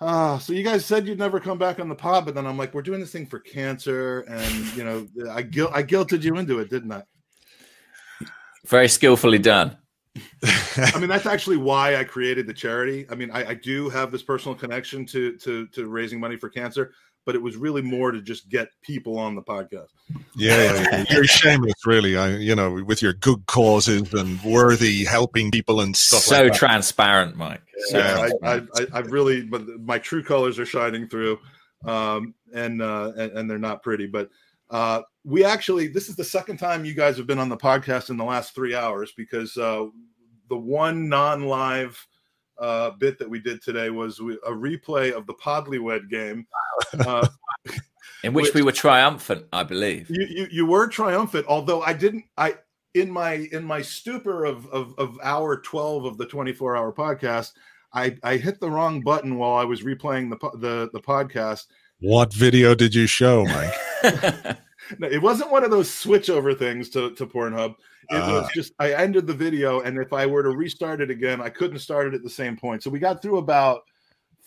Uh, so you guys said you'd never come back on the pod, but then I'm like, we're doing this thing for cancer, and you know, I guilt I guilted you into it, didn't I? Very skillfully done. I mean, that's actually why I created the charity. I mean, I, I, do have this personal connection to to to raising money for cancer, but it was really more to just get people on the podcast. Yeah, yeah. you're shameless, really. I, you know, with your good causes and worthy helping people and stuff. So like transparent, Mike. So yeah, transparent. I, I, I, really, but my true colors are shining through, um, and, uh, and and they're not pretty, but. Uh, we actually, this is the second time you guys have been on the podcast in the last three hours because uh, the one non-live uh, bit that we did today was a replay of the Podlywed game, uh, in which, which, we were triumphant, I believe. You, you, you were triumphant, although I didn't. I in my in my stupor of of, of hour twelve of the twenty four hour podcast, I I hit the wrong button while I was replaying the the the podcast. What video did you show, Mike? no, it wasn't one of those switch over things to, to Pornhub. It uh. was just I ended the video, and if I were to restart it again, I couldn't start it at the same point. So we got through about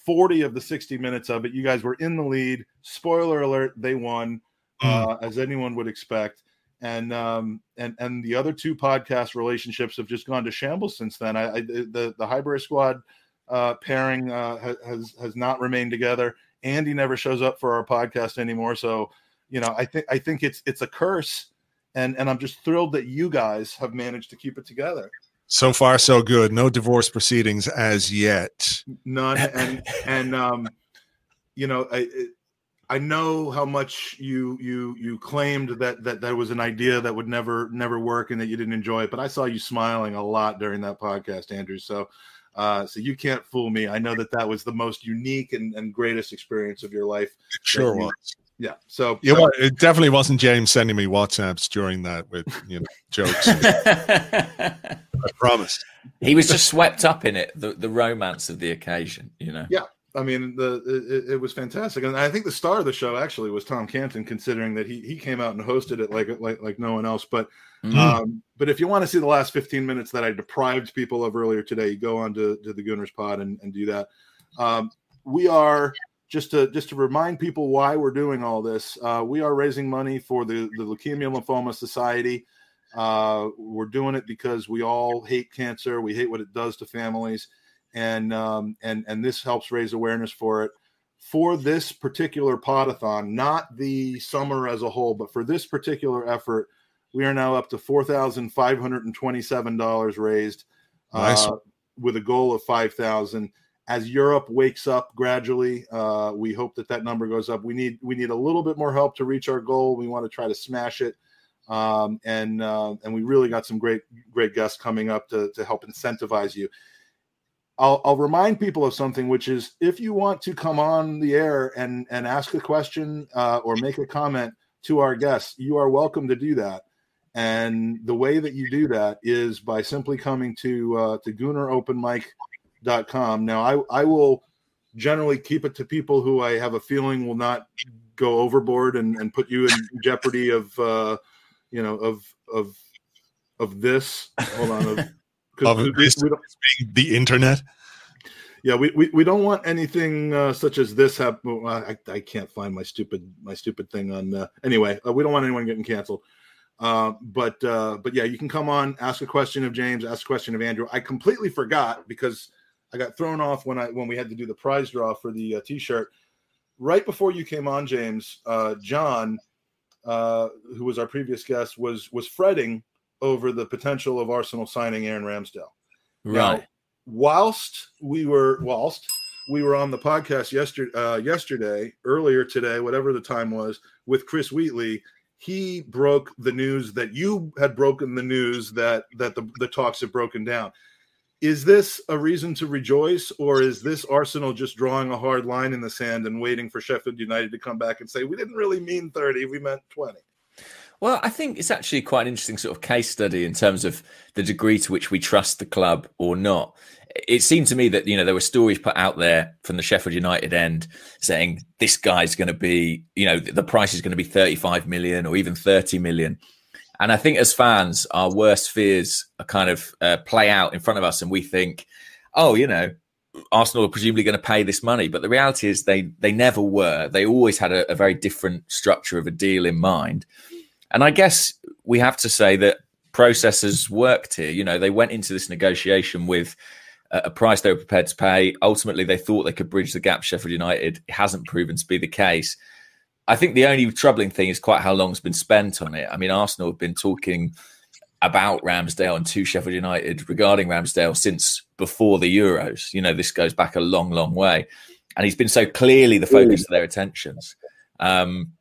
40 of the 60 minutes of it. You guys were in the lead. Spoiler alert, they won, mm. uh, as anyone would expect. And um and and the other two podcast relationships have just gone to shambles since then. I, I the the Highbury squad uh, pairing uh, has has not remained together. Andy never shows up for our podcast anymore, so you know, I think I think it's it's a curse, and and I'm just thrilled that you guys have managed to keep it together. So far, so good. No divorce proceedings as yet. None, and and um, you know, I I know how much you you you claimed that that that was an idea that would never never work and that you didn't enjoy it, but I saw you smiling a lot during that podcast, Andrew. So. Uh, so you can't fool me. I know that that was the most unique and, and greatest experience of your life. It sure was yeah. So yeah, well, it definitely wasn't James sending me WhatsApps during that with you know jokes. I promise. He was just swept up in it, the the romance of the occasion. You know. Yeah. I mean, the it, it, was fantastic, and I think the star of the show actually was Tom Canton, considering that he he came out and hosted it like like like no one else. But mm. um, but if you want to see the last fifteen minutes that I deprived people of earlier today, go on to, to the Gooners Pod and, and do that. Um, we are just to just to remind people why we're doing all this, uh, we are raising money for the the Leukemia Lymphoma Society. Uh, we're doing it because we all hate cancer. We hate what it does to families, and um, and and this helps raise awareness for it. For this particular podathon, not the summer as a whole, but for this particular effort, we are now up to four thousand five hundred and twenty-seven dollars raised, nice. uh, with a goal of five thousand as Europe wakes up gradually, uh, we hope that that number goes up. We need we need a little bit more help to reach our goal. We want to try to smash it, um, and uh, and we really got some great great guests coming up to to help incentivize you. I'll, I'll remind people of something, which is if you want to come on the air and and ask a question uh, or make a comment to our guests, you are welcome to do that. And the way that you do that is by simply coming to uh, to Gooner Open Mic com. Now, I, I will generally keep it to people who I have a feeling will not go overboard and, and put you in jeopardy of, uh, you know, of, of, of this. Hold on. Of, of this, the internet. Yeah, we, we, we don't want anything uh, such as this happen. I, I can't find my stupid my stupid thing on. Uh, anyway, uh, we don't want anyone getting canceled. Uh, but uh, but yeah, you can come on, ask a question of James, ask a question of Andrew. I completely forgot because I got thrown off when I when we had to do the prize draw for the uh, T-shirt. Right before you came on, James, uh, John, uh, who was our previous guest, was was fretting over the potential of Arsenal signing Aaron Ramsdale. Right. Now, whilst we were whilst we were on the podcast yesterday, uh, yesterday, earlier today, whatever the time was, with Chris Wheatley, he broke the news that you had broken the news that that the, the talks have broken down is this a reason to rejoice, or is this Arsenal just drawing a hard line in the sand and waiting for Sheffield United to come back and say, we didn't really mean 30, we meant 20? Well, I think it's actually quite an interesting sort of case study in terms of the degree to which we trust the club or not. It seemed to me that, you know, there were stories put out there from the Sheffield United end saying this guy's going to be, you know, the price is going to be 35 million or even 30 million. And I think as fans, our worst fears are kind of uh, play out in front of us, and we think, oh, you know, Arsenal are presumably going to pay this money, but the reality is they they never were. They always had a, a very different structure of a deal in mind, and I guess we have to say that processes worked here. You know, they went into this negotiation with a price they were prepared to pay. Ultimately, they thought they could bridge the gap. Sheffield United it hasn't proven to be the case. I think the only troubling thing is quite how long's been spent on it. I mean, Arsenal have been talking about Ramsdale and to Sheffield United regarding Ramsdale since before the Euros. You know, this goes back a long, long way. And he's been so clearly the focus of their attentions um,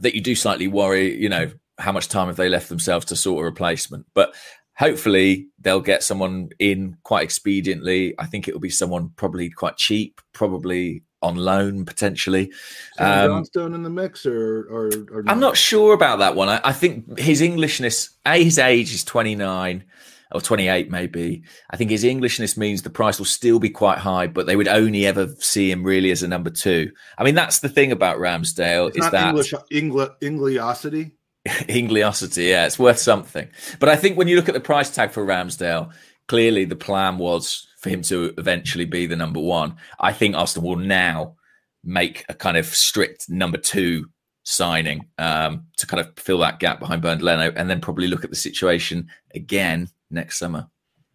that you do slightly worry, you know, how much time have they left themselves to sort a replacement? But hopefully they'll get someone in quite expediently. I think it will be someone probably quite cheap, probably on loan potentially. Um, Johnstone in the mix, or, or, or? I'm not sure about that one. I, I, think his Englishness, a his age is 29 or 28 maybe. I think his Englishness means the price will still be quite high, but they would only ever see him really as a number two. I mean, that's the thing about Ramsdale it's is that English Ingl- Ingliosity. Ingliosity, yeah, it's worth something. But I think when you look at the price tag for Ramsdale, clearly the plan was for him to eventually be the number one. I think Arsenal will now make a kind of strict number two signing um, to kind of fill that gap behind Bernd Leno, and then probably look at the situation again next summer.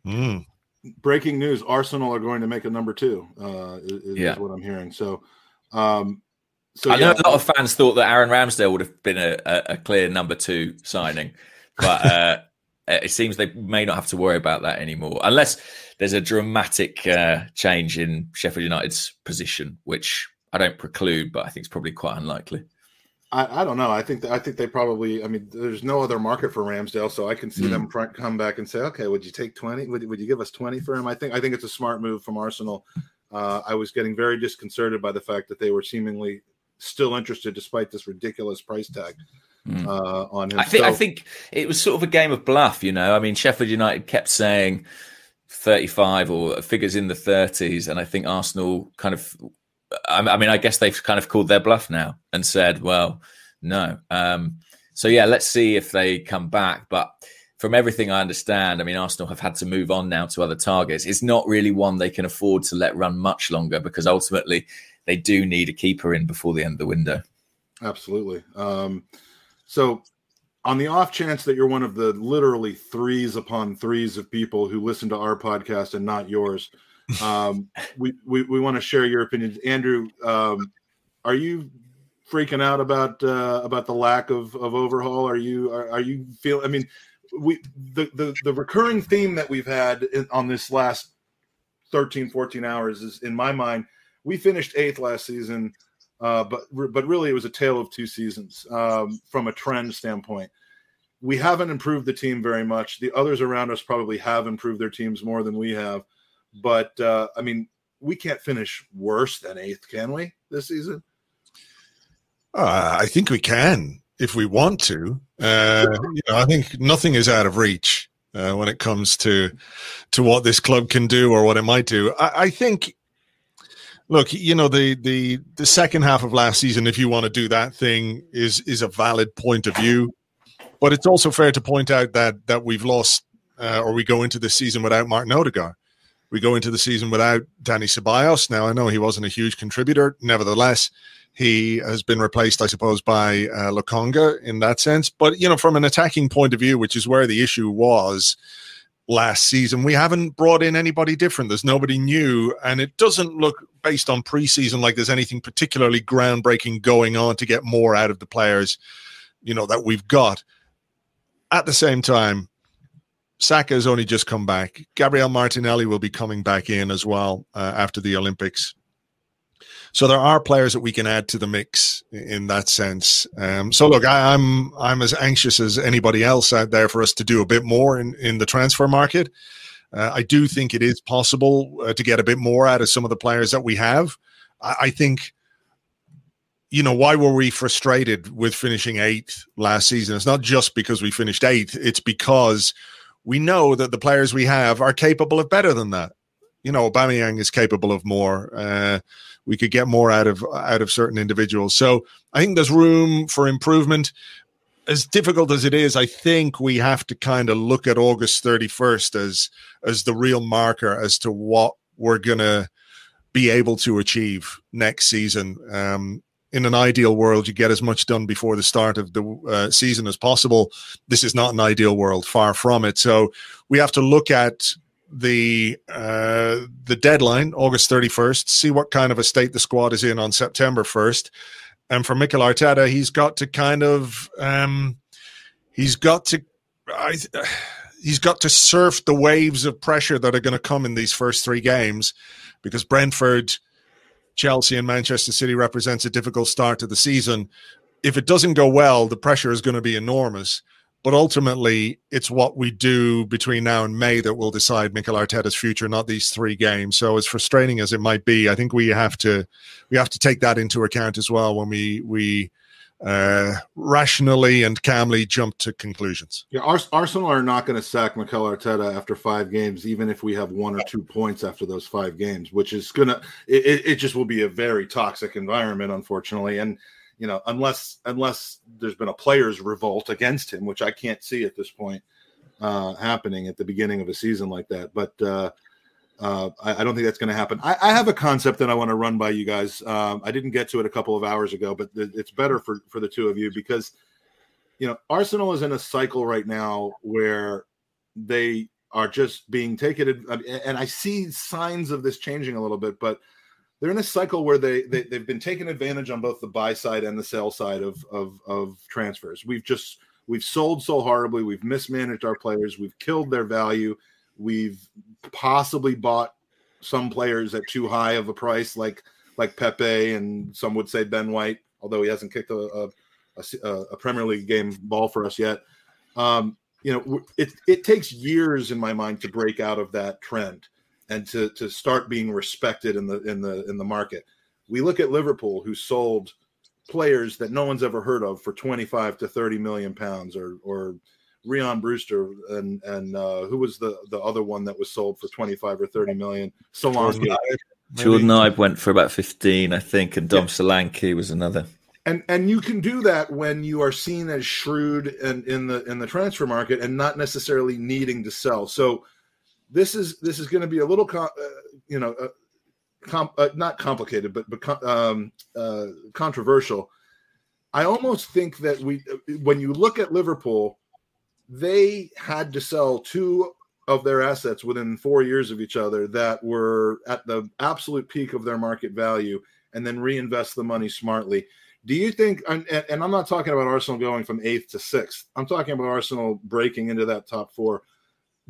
Mm. Breaking news: Arsenal are going to make a number two. Uh, is, yeah. is what I'm hearing. So, um, so I know a lot of fans thought that Aaron Ramsdale would have been a, a, a clear number two signing, but uh, it seems they may not have to worry about that anymore, unless there's a dramatic uh, change in Sheffield United's position, which I don't preclude, but I think it's probably quite unlikely. I, I don't know. I think I think they probably. I mean, there's no other market for Ramsdale, so I can see mm. them try, come back and say, "Okay, would you take twenty? Would, would you give us twenty for him?" I think I think it's a smart move from Arsenal. Uh, I was getting very disconcerted by the fact that they were seemingly still interested despite this ridiculous price tag mm. uh, on him. I think, I think it was sort of a game of bluff, you know. I mean, Sheffield United kept saying 35 or figures in the 30s, and I think Arsenal kind of, I mean, I guess they've kind of called their bluff now and said, well, no. Um, so yeah, let's see if they come back. But from everything I understand, I mean, Arsenal have had to move on now to other targets. It's not really one they can afford to let run much longer because ultimately they do need a keeper in before the end of the window. Absolutely. Um, so, on the off chance that you're one of the literally threes upon threes of people who listen to our podcast and not yours, um, we, we, we want to share your opinions. Andrew, um, are you freaking out about uh, about the lack of, of overhaul? Are you are, are you feel? I mean, we the, the the recurring theme that we've had in, on this last 13 14 hours is in my mind we finished eighth last season, uh, but but really it was a tale of two seasons um, from a trend standpoint. We haven't improved the team very much. The others around us probably have improved their teams more than we have, but uh, I mean, we can't finish worse than eighth, can we, this season? Uh, I think we can if we want to. Uh, you know, I think nothing is out of reach uh, when it comes to to what this club can do or what it might do. I, I think look, you know, the the the second half of last season, if you want to do that thing, is is a valid point of view. But it's also fair to point out that that we've lost, uh, or we go into the season without Martin Odegaard. We go into the season without Dani Ceballos. Now, I know he wasn't a huge contributor. Nevertheless, he has been replaced, I suppose, by uh, Lokonga in that sense. But, you know, from an attacking point of view, which is where the issue was, last season. We haven't brought in anybody different. There's nobody new, and it doesn't look based on preseason like there's anything particularly groundbreaking going on to get more out of the players, you know, that we've got. At the same time, Saka has only just come back. Gabriel Martinelli will be coming back in as well uh, after the Olympics. So there are players that we can add to the mix in that sense. Um, so look, I, am I'm, I'm as anxious as anybody else out there for us to do a bit more in in the transfer market. Uh, I do think it is possible uh, to get a bit more out of some of the players that we have. I, I think you know, why were we frustrated with finishing eighth last season? It's not just because we finished eighth, it's because we know that the players we have are capable of better than that. You know, Aubameyang is capable of more. Uh, we could get more out of out of certain individuals. So I think there's room for improvement. As difficult as it is, I think we have to kind of look at August 31st as as the real marker as to what we're gonna be able to achieve next season. Um, in an ideal world, you get as much done before the start of the uh, season as possible. This is not an ideal world, far from it. So we have to look at the uh, the deadline, August 31st, see what kind of a state the squad is in on September 1st. And for Mikel Arteta, he's got to kind of um, he's got to I, he's got to surf the waves of pressure that are going to come in these first three games because Brentford, Chelsea, and Manchester City represents a difficult start to the season. If it doesn't go well, the pressure is going to be enormous. But ultimately, it's what we do between now and May that will decide Mikel Arteta's future, not these three games. So, as frustrating as it might be, I think we have to we have to take that into account as well when we we uh, rationally and calmly jump to conclusions. Yeah, Arsenal are not going to sack Mikel Arteta after five games, even if we have one or two points after those five games, which is gonna it, it just will be a very toxic environment, unfortunately. And you know, unless unless there's been a players' revolt against him, which I can't see at this point uh, happening at the beginning of a season like that. But uh, uh, I, I, don't think that's going to happen. I, I, have a concept that I want to run by you guys. Um, I didn't get to it a couple of hours ago, but th- it's better for for the two of you because you know Arsenal is in a cycle right now where they are just being taken, and I see signs of this changing a little bit, but they're in a cycle where they, they they've been taking advantage on both the buy side and the sell side of of, of transfers. We've just we've sold so horribly. We've mismanaged our players. We've killed their value We've possibly bought some players at too high of a price, like like Pepe, and some would say Ben White, although he hasn't kicked a, a, a, a Premier League game ball for us yet. Um, you know, it it takes years in my mind to break out of that trend and to to start being respected in the in the in the market. We look at Liverpool, who sold players that no one's ever heard of for 25 to 30 million pounds or or Rhian Brewster and and uh, who was the the other one that was sold for 25 or 30 million? Solanke. Jordan Ibe went for about 15, I think, and Dom yeah. Solanke was another. And and you can do that when you are seen as shrewd and in the in the transfer market and not necessarily needing to sell. So this is this is going to be a little uh, you know uh, com- uh, not complicated but but um, uh, controversial. I almost think that we when you look at Liverpool they had to sell two of their assets within four years of each other that were at the absolute peak of their market value and then reinvest the money smartly. Do you think, and, and, I'm not talking about Arsenal going from eighth to sixth, I'm talking about Arsenal breaking into that top four.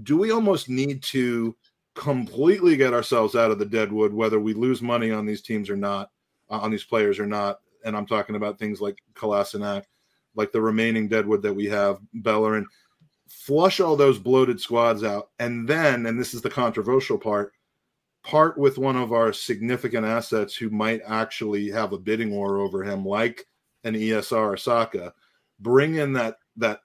Do we almost need to completely get ourselves out of the deadwood, whether we lose money on these teams or not, uh, on these players or not? And I'm talking about things like Kolasinac, like the remaining deadwood that we have, Bellerin flush all those bloated squads out, and then, and this is the controversial part, part with one of our significant assets who might actually have a bidding war over him, like an ESR Saka, bring in that that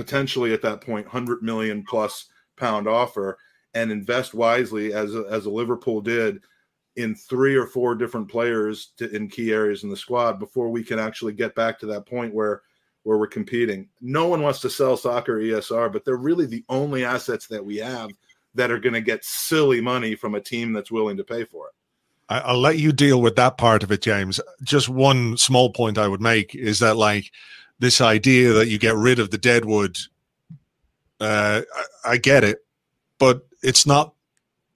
potentially at that point hundred million plus pound offer and invest wisely as a, as a Liverpool did in three or four different players to, in key areas in the squad before we can actually get back to that point where where we're competing. No one wants to sell Saka ESR, but they're really the only assets that we have that are going to get silly money from a team that's willing to pay for it. I'll let you deal with that part of it, James. Just one small point I would make is that, like, this idea that you get rid of the deadwood, uh, I, I get it, but it's not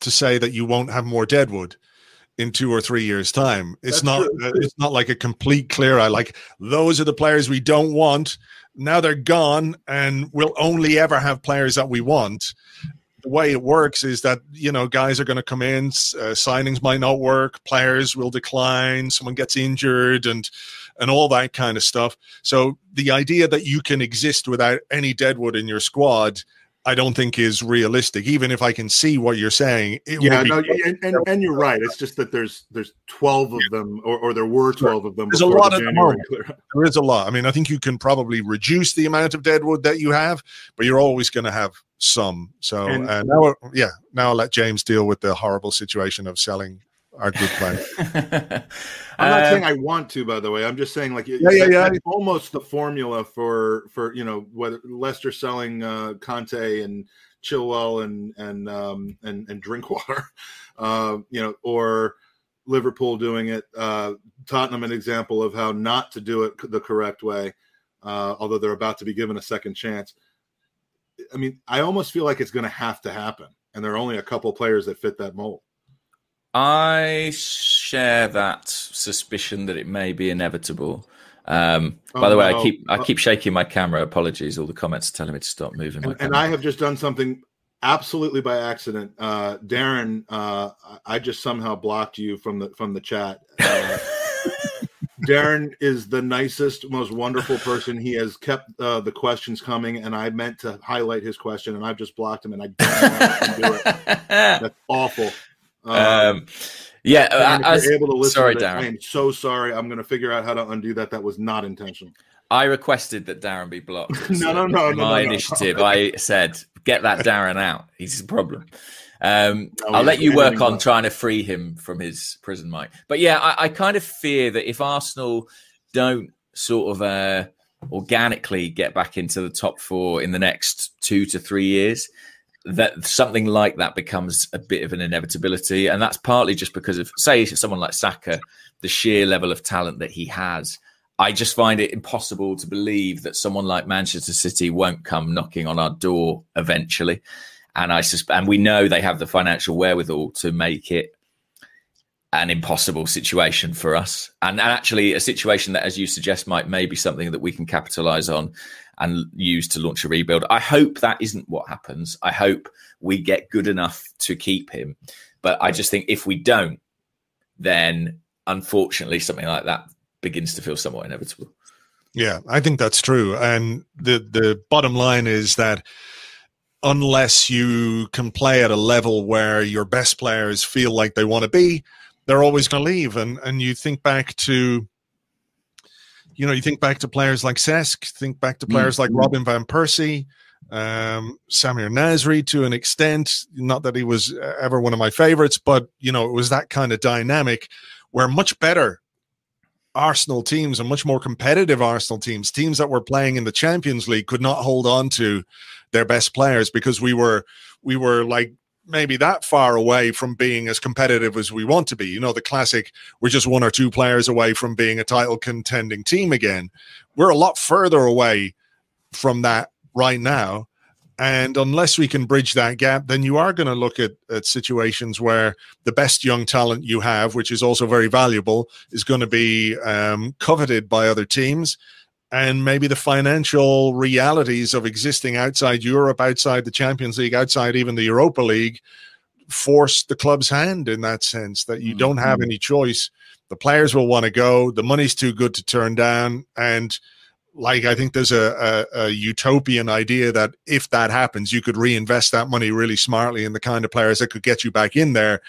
to say that you won't have more deadwood in two or three years time. It's That's not true. it's not like a complete clear eye like those are the players we don't want. Now they're gone and we'll only ever have players that we want. The way it works is that you know guys are going to come in uh, signings might not work players will decline someone gets injured and and all that kind of stuff so the idea that you can exist without any deadwood in your squad I don't think is realistic. Even if I can see what you're saying, yeah, no, and, and, and, you're right. It's just that there's there's twelve of them, or, or there were twelve of them. There's a lot the of them. There is a lot. I mean, I think you can probably reduce the amount of deadwood that you have, but you're always going to have some. So and, uh, now, yeah, now I'll let James deal with the horrible situation of selling our good plan. I'm not uh, saying I want to, by the way. I'm just saying like yeah, yeah, yeah. almost the formula for for you know whether Leicester selling uh, Kanté and Chilwell and and um, and and Drinkwater, uh, you know, or Liverpool doing it, uh, Tottenham an example of how not to do it the correct way, uh, although they're about to be given a second chance. I mean, I almost feel like it's going to have to happen, and there are only a couple players that fit that mold. I share that suspicion that it may be inevitable. Um, oh, by the way, no. I keep I keep shaking my camera. Apologies, all the comments are telling me to stop moving. And, and I have just done something absolutely by accident. Uh, Darren, uh, I just somehow blocked you from the from the chat. Uh, Darren is the nicest, most wonderful person. He has kept uh, the questions coming, and I meant to highlight his question, and I've just blocked him, and I don't know do it. That's awful. Um, um, yeah, I, I, able to listen sorry, to Darren. I am so sorry. I'm going to figure out how to undo that. That was not intentional. I requested that Darren be blocked. no, no, no, no, My no, initiative. I said, get that Darren out. He's a problem. Um, I'll let you work on trying to free him from his prison mic. But yeah, I, I kind of fear that if Arsenal don't sort of uh, organically get back into the top four in the next two to three years, that something like that becomes a bit of an inevitability. And that's partly just because of, say, someone like Saka, the sheer level of talent that he has. I just find it impossible to believe that someone like Manchester City won't come knocking on our door eventually. And I suspect, and we know they have the financial wherewithal to make it an impossible situation for us, and, actually a situation that, as you suggest, might maybe something that we can capitalize on and use to launch a rebuild. I hope that isn't what happens. I hope we get good enough to keep him, but I just think if we don't, then unfortunately something like that begins to feel somewhat inevitable. Yeah, I think that's true, and the the bottom line is that unless you can play at a level where your best players feel like they want to be, they're always going to leave. And and you think back to, you know, you think back to players like Cesc, think back to players mm-hmm. like Robin van Persie, um, Samir Nasri to an extent. Not that he was ever one of my favorites, but you know, it was that kind of dynamic where much better Arsenal teams and much more competitive Arsenal teams, teams that were playing in the Champions League, could not hold on to their best players because we were we were like maybe that far away from being as competitive as we want to be. You know, the classic, we're just one or two players away from being a title contending team again. We're a lot further away from that right now. And unless we can bridge that gap, then you are going to look at, at situations where the best young talent you have, which is also very valuable, is going to be um, coveted by other teams. And maybe the financial realities of existing outside Europe, outside the Champions League, outside even the Europa League, force the club's hand in that sense that you mm-hmm. don't have mm-hmm. any choice. The players will want to go, the money's too good to turn down. And like I think there's a, a, a, utopian idea that if that happens, you could reinvest that money really smartly in the kind of players that could get you back in there.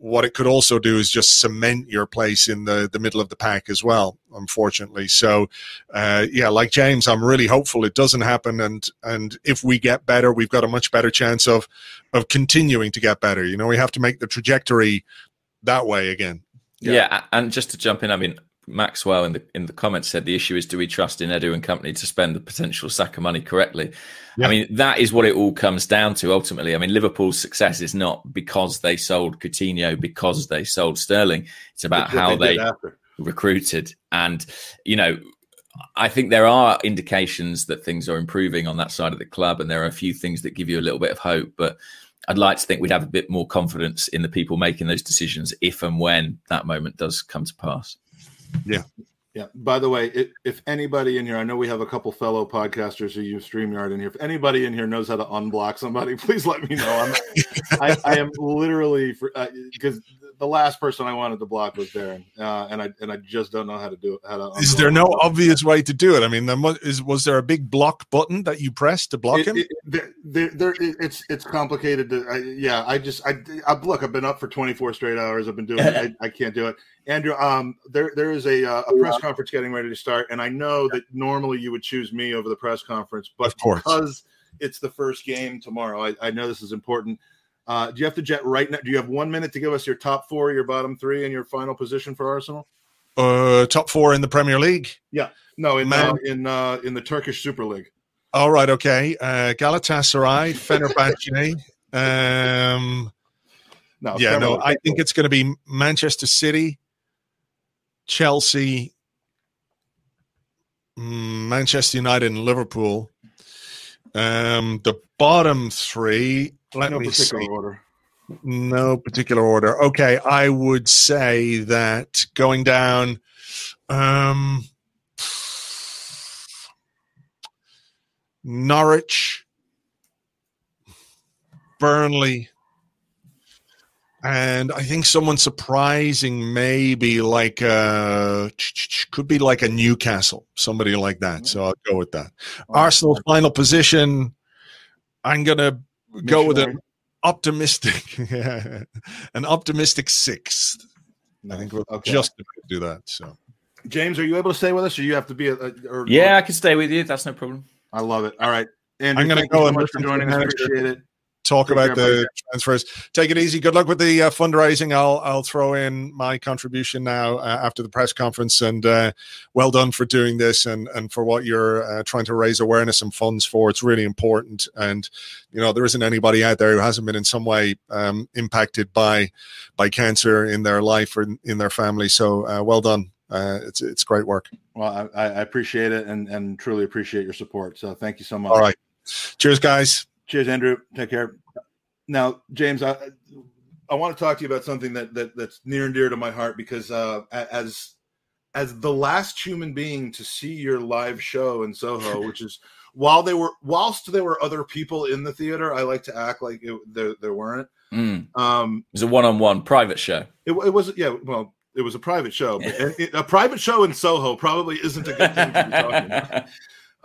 What it could also do is just cement your place in the, the middle of the pack as well, unfortunately. So, uh, yeah, like James, I'm really hopeful it doesn't happen. And, and if we get better, we've got a much better chance of, of continuing to get better. You know, we have to make the trajectory that way again. Yeah. yeah. and just to jump in, I mean, Maxwell in the in the comments said the issue is do we trust in Edu and company to spend the potential Saka money correctly? Yeah. I mean that is what it all comes down to ultimately. I mean Liverpool's success is not because they sold Coutinho because they sold Sterling. It's about how they, they recruited and you know I think there are indications that things are improving on that side of the club and there are a few things that give you a little bit of hope but I'd like to think we'd have a bit more confidence in the people making those decisions if and when that moment does come to pass. Yeah. Yeah. By the way, it, if anybody in here, I know we have a couple fellow podcasters who use StreamYard in here. If anybody in here knows how to unblock somebody, please let me know. I'm, I, I am literally because uh, the last person I wanted to block was Darren, uh, and I and I just don't know how to do it. How to is there no obvious way to do it? I mean, there was, is, was there a big block button that you pressed to block it, him? It, there, there, there, it's it's complicated. To, I, yeah, I just I, I look. I've been up for 24 straight hours. I've been doing. I, I can't do it. Andrew, um, there there is a uh, a press conference getting ready to start, and I know that normally you would choose me over the press conference, but because it's the first game tomorrow, I, I know this is important. Uh, do you have to jet right now? Do you have one minute to give us your top four, your bottom three, and your final position for Arsenal? Uh, top four in the Premier League. Yeah, no, in uh, in uh, in the Turkish Super League. All right, okay. Uh, Galatasaray, Fenerbahce, um, No, yeah, Premier no, League I think it's going to be Manchester City, Chelsea, Manchester United, and Liverpool. Um, the bottom three. Let no me particular see. order. No particular order. Okay, I would say that going down. Um, Norwich, Burnley, and I think someone surprising, maybe like uh could be like a Newcastle, somebody like that. So I'll go with that. Arsenal final position. I'm gonna go with an Missionary. optimistic, an optimistic sixth. I think we're Okay. just about to do that. So James, are you able to stay with us, or you have to be a? a or, Yeah, I can stay with you. That's no problem. I love it. All right, Andrew, I'm gonna go so much for joining us. Appreciate it. Talk about the transfers. Take it easy. Good luck with the uh, fundraising. I'll I'll throw in my contribution now uh, after the press conference. And uh, well done for doing this and and for what you're uh, trying to raise awareness and funds for. It's really important. And you know there isn't anybody out there who hasn't been in some way um, impacted by by cancer in their life or in, in their family. So uh, well done. Uh, it's it's great work. Well, I, I appreciate it and and truly appreciate your support. So thank you so much. All right. Cheers, guys. Cheers, Andrew. Take care. Now, James, I I want to talk to you about something that, that that's near and dear to my heart because uh, as as the last human being to see your live show in Soho, which is while they were whilst there were other people in the theater, I like to act like it, there there weren't. Mm. It Um, was a one-on-one private show. it, it was yeah, well, it was a private show, but it, a private show in Soho probably isn't a good thing to be talking about.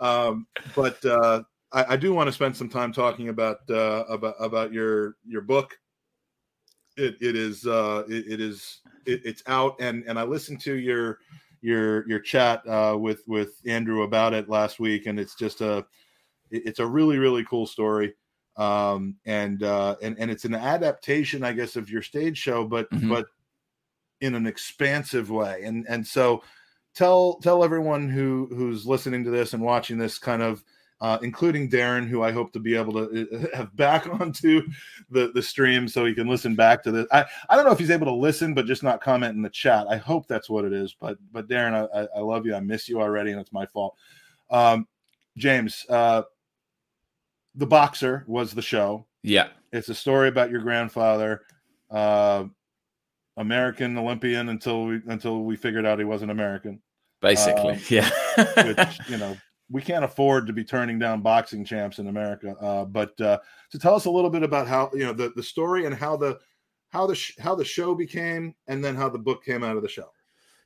um, but uh, I, I do want to spend some time talking about uh, about about your your book. It it is uh, it, it is it, it's out, and and I listened to your your your chat uh, with with Andrew about it last week, and it's just a it's a really really cool story. Um, and uh, and and it's an adaptation, I guess, of your stage show, but Mhm. but in an expansive way. And and so tell tell everyone who who's listening to this and watching this kind of uh, including Darren, who I hope to be able to uh, have back onto the the stream so he can listen back to this. I, I don't know if he's able to listen, but just not comment in the chat. I hope that's what it is. But but Darren, I, I- I love you. I miss you already, and it's my fault. Um, James, uh, the boxer was the show. Yeah. It's a story about your grandfather, uh, American Olympian until we until we figured out he wasn't American. Basically. Um, yeah. Which you know we can't afford to be turning down boxing champs in America. Uh, but uh, to tell us a little bit about how you know the the story and how the how the sh- how the show became, and then how the book came out of the show.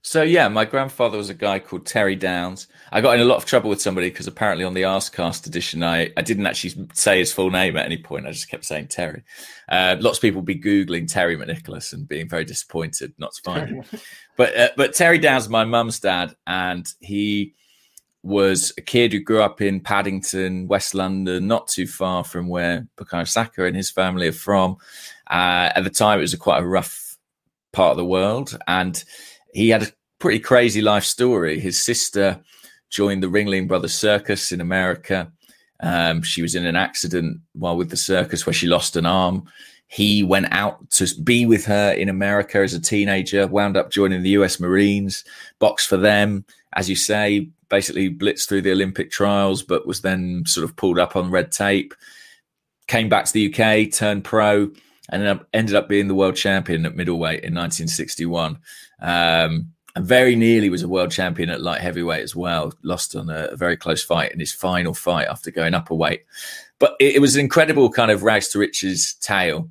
So yeah, my grandfather was a guy called Terry Downs. I got in a lot of trouble with somebody because apparently on the Arscast edition, I, I didn't actually say his full name at any point. I just kept saying Terry. Uh, lots of people be googling Terry McNicholas and being very disappointed not to find him. But uh, but Terry Downs, my mum's dad, and he was a kid who grew up in Paddington, West London, not too far from where Bukayo Saka and his family are from. Uh, at the time, it was a quite a rough part of the world, and he had a pretty crazy life story. His sister joined the Ringling Brothers Circus in America. Um, she was in an accident while with the circus where she lost an arm. He went out to be with her in America as a teenager, wound up joining the US Marines, boxed for them, as you say, basically blitzed through the Olympic trials, but was then sort of pulled up on red tape. Came back to the UK, turned pro, and ended up being the world champion at middleweight in 1961. Um, and very nearly was a world champion at light heavyweight as well. Lost on a, a very close fight in his final fight after going up a weight. But it, it was an incredible kind of rags to riches tale.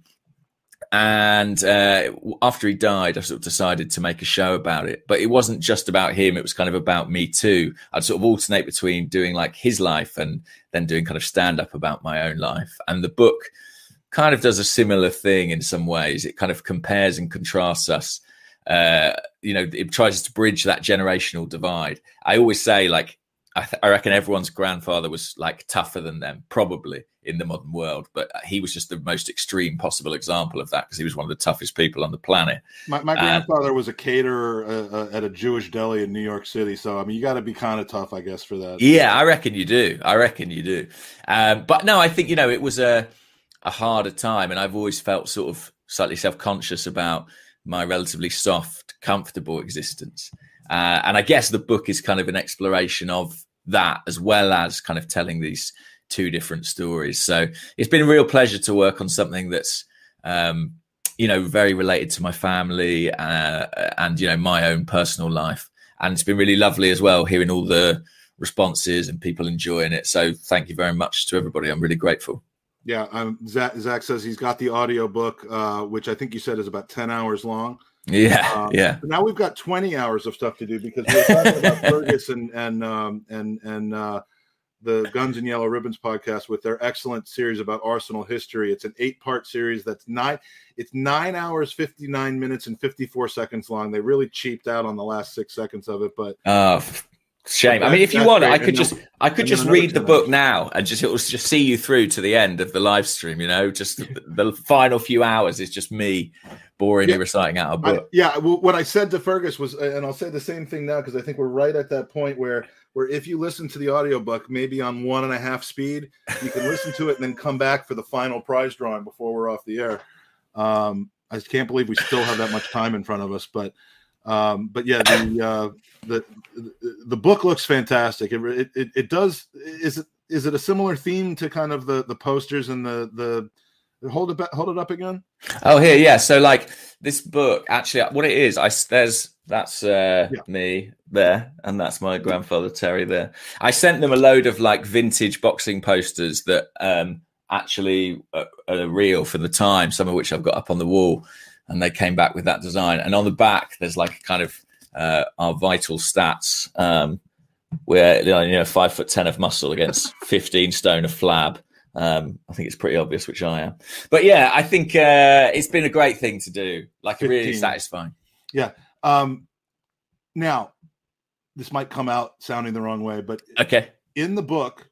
And uh, after he died, I sort of decided to make a show about it. But it wasn't just about him; it was kind of about me too. I'd sort of alternate between doing like his life and then doing kind of stand up about my own life. And the book kind of does a similar thing in some ways. It kind of compares and contrasts us. Uh, you know, it tries to bridge that generational divide. I always say, like, I, th- I reckon everyone's grandfather was like tougher than them, probably in the modern world, but he was just the most extreme possible example of that because he was one of the toughest people on the planet. My, my Uh, grandfather was a caterer uh, uh, at a Jewish deli in New York City, so I mean, you got to be kind of tough, I guess, for that. Yeah, I reckon you do. I reckon you do. Um, but no, I think you know it was a a harder time, and I've always felt sort of slightly self conscious about my relatively soft, comfortable existence. Uh, and I guess the book is kind of an exploration of that, as well as kind of telling these two different stories. So it's been a real pleasure to work on something that's, um, you know, very related to my family uh, and you know my own personal life. And it's been really lovely as well hearing all the responses and people enjoying it. So thank you very much to everybody. I'm really grateful. Yeah, um, Zach, Zach says he's got the audio book, uh, which I think you said is about ten hours long. Yeah, um, yeah. Now we've got twenty hours of stuff to do because we're talking about Fergus and and um, and and uh, the Guns and Yellow Ribbons podcast with their excellent series about Arsenal history. It's an eight-part series that's nine. It's nine hours, fifty-nine minutes, and fifty-four seconds long. They really cheaped out on the last six seconds of it, but uh, Shame. I mean, if you want, I could just I could just read the book now and just it will just see you through to the end of the live stream. You know, just the, the final few hours is just me boringly yeah. reciting out a book. I, yeah. Well, what I said to Fergus was, and I'll say the same thing now because I think we're right at that point where where if you listen to the audiobook maybe on one and a half speed, you can listen to it and then come back for the final prize drawing before we're off the air. Um, I can't believe we still have that much time in front of us, but um, but yeah, the, uh, the the book looks fantastic. It, it it does. Is it is it a similar theme to kind of the the posters and the the hold it hold it up again? Oh, here, yeah. So like this book, actually, what it is, I there's that's uh, yeah. me there, and that's my grandfather Terry there. I sent them a load of like vintage boxing posters that um actually are, are real for the time. Some of which I've got up on the wall and they came back with that design. And on the back, there's like kind of uh, our vital stats. Um, we're you know five foot ten of muscle against fifteen stone of flab. Um, I think it's pretty obvious which I am. But yeah, I think uh, it's been a great thing to do. Like 15. really satisfying. Yeah. Um, now, this might come out sounding the wrong way, but okay. In the book,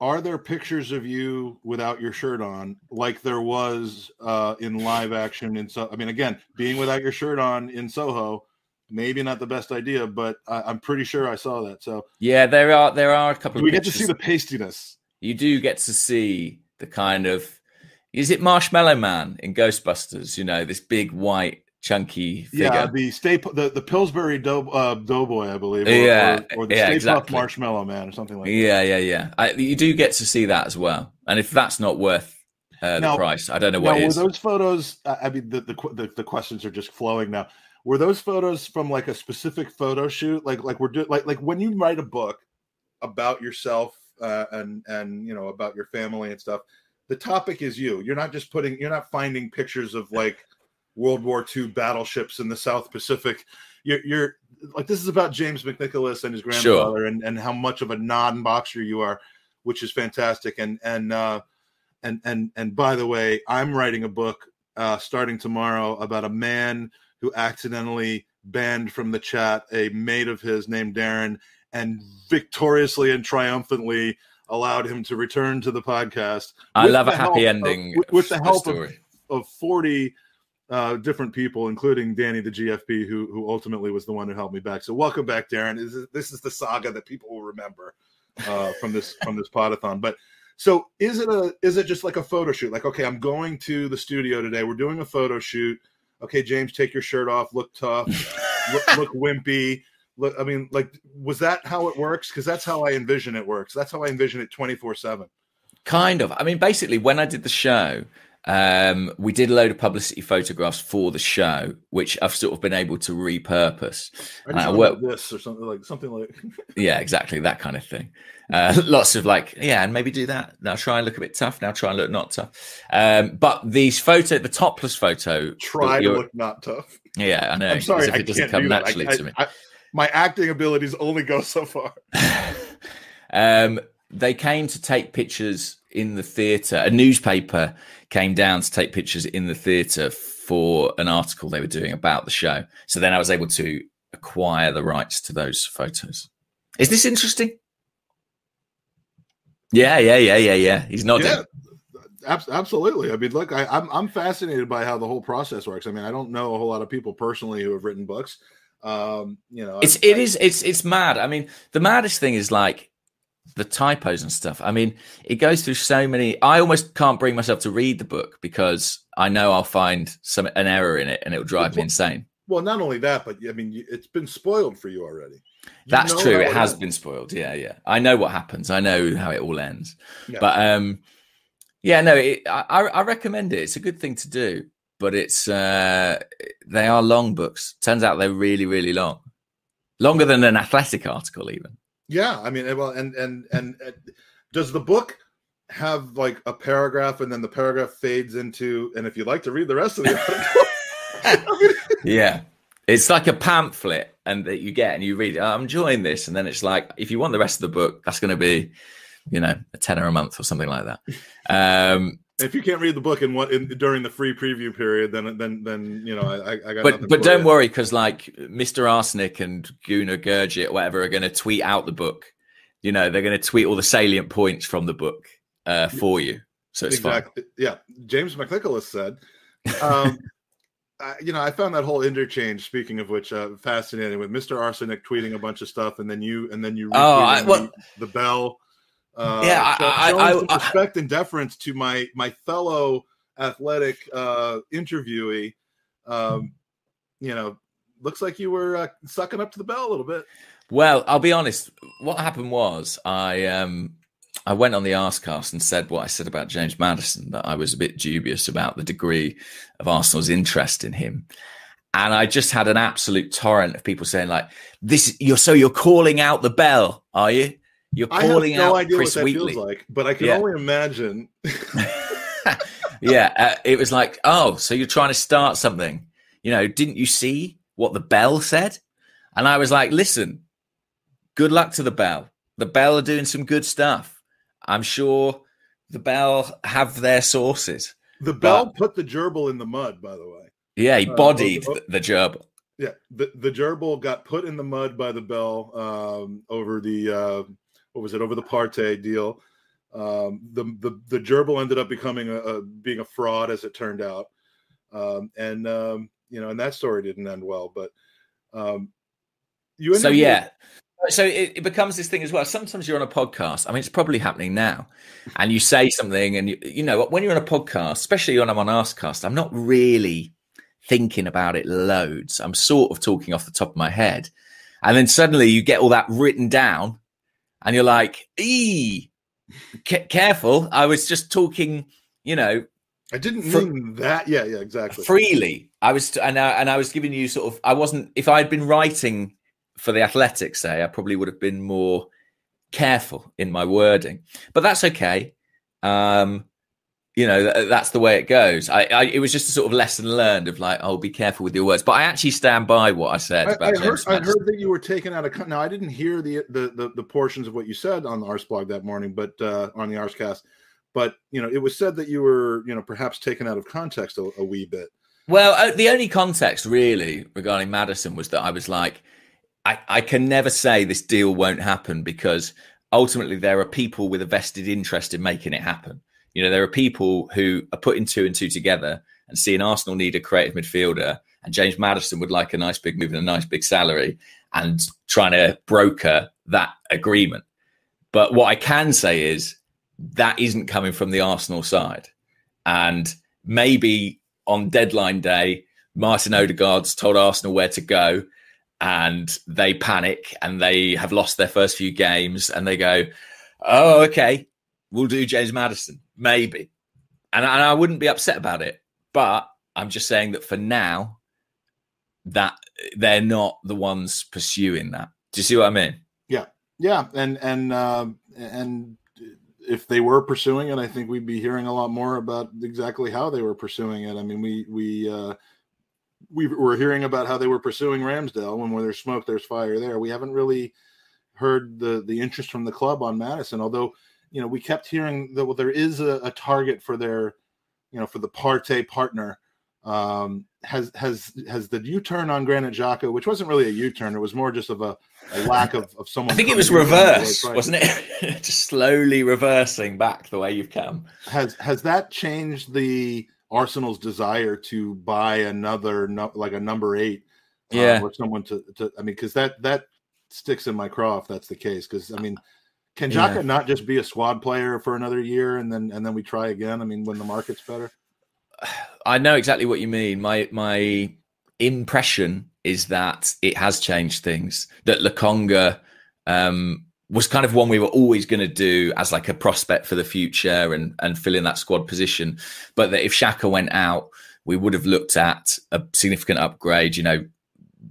are there pictures of you without your shirt on like there was uh in live action in so i mean again being without your shirt on in soho maybe not the best idea but I, am pretty sure i saw that so. Yeah there are there are a couple we get to see the pastiness? You do get to see the kind of is it marshmallow man in ghostbusters you know this big white chunky figure. Yeah, the stay the the Pillsbury dough, uh, Doughboy, I believe. Or, yeah, or, or the yeah, Stay exactly. Marshmallow Man or something like yeah, that. Yeah, yeah, yeah. I, you do get to see that as well. And if that's not worth uh, now, the price, I don't know what now, is. Were those photos? I mean, the, the, the questions are just flowing now. Were those photos from like a specific photo shoot? Like like we're doing like like when you write a book about yourself uh, and and you know about your family and stuff. The topic is you. You're not just putting. You're not finding pictures of like World War II battleships in the South Pacific. You're, you're like this is about James McNicholas and his grandfather sure. and, and how much of a non-boxer you are, which is fantastic. And and uh, and and and by the way, I'm writing a book uh, starting tomorrow about a man who accidentally banned from the chat a mate of his named Darren and victoriously and triumphantly allowed him to return to the podcast. I love a happy ending of, with, with the help of, of 40 uh, different people, including Danny the GFP, who who ultimately was the one who helped me back. So welcome back, Darren. This is, this is the saga that people will remember uh, from this from this podathon. But so is it a is it just like a photo shoot? Like okay, I'm going to the studio today. We're doing a photo shoot. Okay, James, take your shirt off. Look tough. look, look wimpy. Look, I mean, like, was that how it works? Because that's how I envision it works. That's how I envision it 24 seven. Kind of. I mean, basically, when I did the show, um, we did a load of publicity photographs for the show, which I've sort of been able to repurpose. I, uh, this or something like something like. yeah, exactly that kind of thing. Uh, lots of like, yeah, and maybe do that. Now try and look a bit tough. Now try and look not tough. Um, but these photo, the topless photo, try to look not tough. Yeah, I know. I'm sorry, if it doesn't come naturally I, to me. I, my acting abilities only go so far. um, they came to take pictures in the theatre. A newspaper came down to take pictures in the theatre for an article they were doing about the show. So then I was able to acquire the rights to those photos. Is this interesting? Yeah, yeah, yeah, yeah, yeah. He's not. Yeah, absolutely. I mean, look, I, I'm I'm fascinated by how the whole process works. I mean, I don't know a whole lot of people personally who have written books. Um, you know, it's I, it is it's it's mad. I mean, the maddest thing is like the typos and stuff. I mean, it goes through so many. I almost can't bring myself to read the book because I know I'll find some an error in it, and it'll drive me insane. Well, not only that, but I mean, it's been spoiled for you already. You That's true. It has ends. been spoiled. Yeah, yeah. I know what happens. I know how it all ends. Yeah. But um, yeah, no, it, I I I recommend it. It's a good thing to do, but it's uh, they are long books. Turns out they're really, really long, longer than an athletic article, even. Yeah, I mean, well, and and and uh, does the book have like a paragraph, and then the paragraph fades into, and if you'd like to read the rest of the article, Yeah. It's like a pamphlet and that you get and you read it. "Oh, I'm enjoying this. And then it's like, if you want the rest of the book, that's going to be, you know, a tenner a month or something like that. Um, if you can't read the book in what in, during the free preview period, then then then you know, I, I got. but but don't you. worry because like Mr. Arsenic and Guna Gurgit, whatever, are going to tweet out the book. You know, they're going to tweet all the salient points from the book uh, for you. So it's fine. Yeah, James McNicholas said. Um, I, you know, I found that whole interchange. Speaking of which, uh, fascinating with Mr. Arsenic tweeting a bunch of stuff, and then you, and then you, Oh, I- well- the, the bell. Uh, Yeah, I- show- I- I- I- respect and deference to my my fellow athletic uh, interviewee. Um, you know, looks like you were uh, sucking up to the bell a little bit. Well, I'll be honest. What happened was I um I went on the Arscast and said what I said about James Maddison that I was a bit dubious about the degree of Arsenal's interest in him. And I just had an absolute torrent of people saying like this you're so you're calling out the bell, are you? You're I have no out idea Chris what that Wheatley. feels like, but I can Yeah. only imagine. yeah, uh, it was like, oh, so you're trying to start something. You know, didn't you see what the bell said? And I was like, listen, good luck to the bell. The bell are doing some good stuff. I'm sure the bell have their sources. The bell put the gerbil in the mud, by the way. Yeah, he Uh, bodied oh, oh. the, the gerbil. Yeah, the the gerbil got put in the mud by the bell um, over the uh, what was it over the Partey deal. Um, the, the the gerbil ended up becoming a, a being a fraud, as it turned out, um, and um, you know, and that story didn't end well. But um, you So yeah. So it, it becomes this thing as well. Sometimes you're on a podcast. I mean, it's probably happening now, and you say something, and you, you know when you're on a podcast, especially when I'm on Arscast, I'm not really thinking about it loads. I'm sort of talking off the top of my head, and then suddenly you get all that written down, and you're like, "Ee, ca- careful!" I was just talking, you know, I didn't Fr- mean that. Yeah, yeah, exactly. freely. I was, and I, and I was giving you sort of. I wasn't. If I had been writing for the Athletics, say, I probably would have been more careful in my wording. But that's okay. Um, you know, th- that's the way it goes. I, I, it was just a sort of lesson learned of like, oh, be careful with your words. But I actually stand by what I said I, about I heard, I heard that you were taken out of. Now I didn't hear the the the, the portions of what you said on the Arseblog that morning, but uh, on the Arscast. But you know, it was said that you were you know perhaps taken out of context a, a wee bit. Well, uh, the only context really regarding Maddison was that I was like, I, I can never say this deal won't happen because ultimately there are people with a vested interest in making it happen. You know, there are people who are putting two and two together and seeing Arsenal need a creative midfielder and James Maddison would like a nice big move and a nice big salary and trying to broker that agreement. But what I can say is that isn't coming from the Arsenal side. And maybe on deadline day, Martin Odegaard's told Arsenal where to go, and they panic and they have lost their first few games, and they go, "Oh, okay, we'll do James Maddison, maybe," and, and I wouldn't be upset about it. But I'm just saying that for now, that they're not the ones pursuing that. Do you see what I mean? Yeah, Yeah. and and um, and if they were pursuing it, I think we'd be hearing a lot more about exactly how they were pursuing it. I mean, we we uh, we were hearing about how they were pursuing Ramsdale. When where there's smoke, there's fire. There, we haven't really heard the the interest from the club on Maddison. Although, you know, we kept hearing that well, there is a, a target for their, you know, for the Partey partner. Um, has has has the U-turn on Granit Xhaka, which wasn't really a U-turn, it was more just of a, a lack of, of someone. I think it was coming in at the right reverse, wasn't it? just slowly reversing back the way you've come. Has has that changed the Arsenal's desire to buy another no, like a number eight? uh, Yeah. or someone to, to I mean, because that that sticks in my craw if that's the case. Because I mean, can Yeah. Not just be a squad player for another year and then and then we try again? I mean, when the market's better. I know exactly what you mean. My my impression is that it has changed things. That Lokonga um, was kind of one we were always going to do as like a prospect for the future and and fill in that squad position. But that if Xhaka went out, we would have looked at a significant upgrade. You know,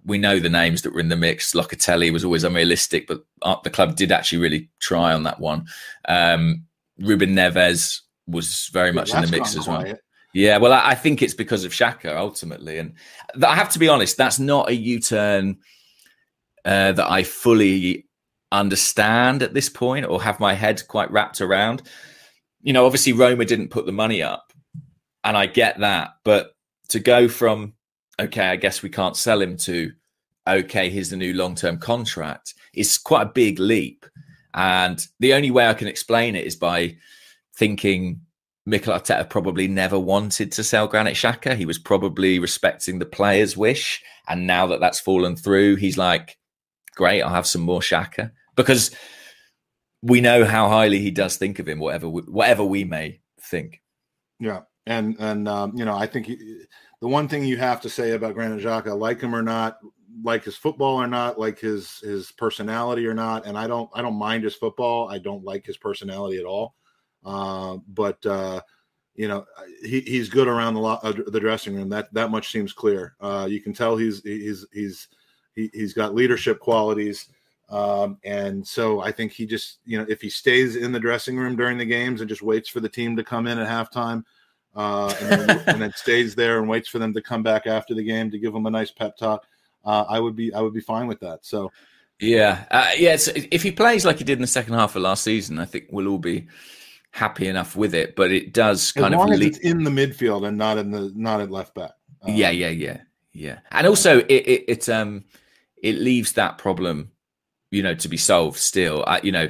we know the names that were in the mix. Locatelli was always unrealistic, but the club did actually really try on that one. Um, Ruben Neves was very much in the mix as well. Quiet. Yeah, well, I, I, think it's because of Xhaka ultimately, and th- I have to be honest, that's not a U-turn uh, that I fully understand at this point or have my head quite wrapped around. You know, obviously Roma didn't put the money up, and I get that, but to go from okay, I guess we can't sell him to okay, here's the new long-term contract is quite a big leap. And the only way I can explain it is by thinking Mikel Arteta probably never wanted to sell Granit Xhaka. He was probably respecting the player's wish. And now that that's fallen through, he's like, great, I'll have some more Xhaka. Because we know how highly he does think of him, whatever we, whatever we may think. Yeah. And, and um, you know, I think the one thing you have to say about Granit Xhaka, like him or not, like his football or not, like his his personality or not, and I don't I don't mind his football. I don't like his personality at all. Uh, but uh, you know he, he's good around the uh, the dressing room. That that much seems clear. Uh, you can tell he's he's he's he, he's got leadership qualities. Um, and so I think he just you know if he stays in the dressing room during the games and just waits for the team to come in at halftime. Uh, and, then, and then stays there and waits for them to come back after the game to give them a nice pep talk. Uh, I would be I would be fine with that. So yeah, uh, yeah. if he plays like he did in the second half of last season, I think we'll all be happy enough with it. But it does kind as long of as it's in the midfield and not in the not at left back. Um, yeah, yeah, yeah, yeah. And also, it, it, it um it leaves that problem, you know, to be solved. Still, uh, you know,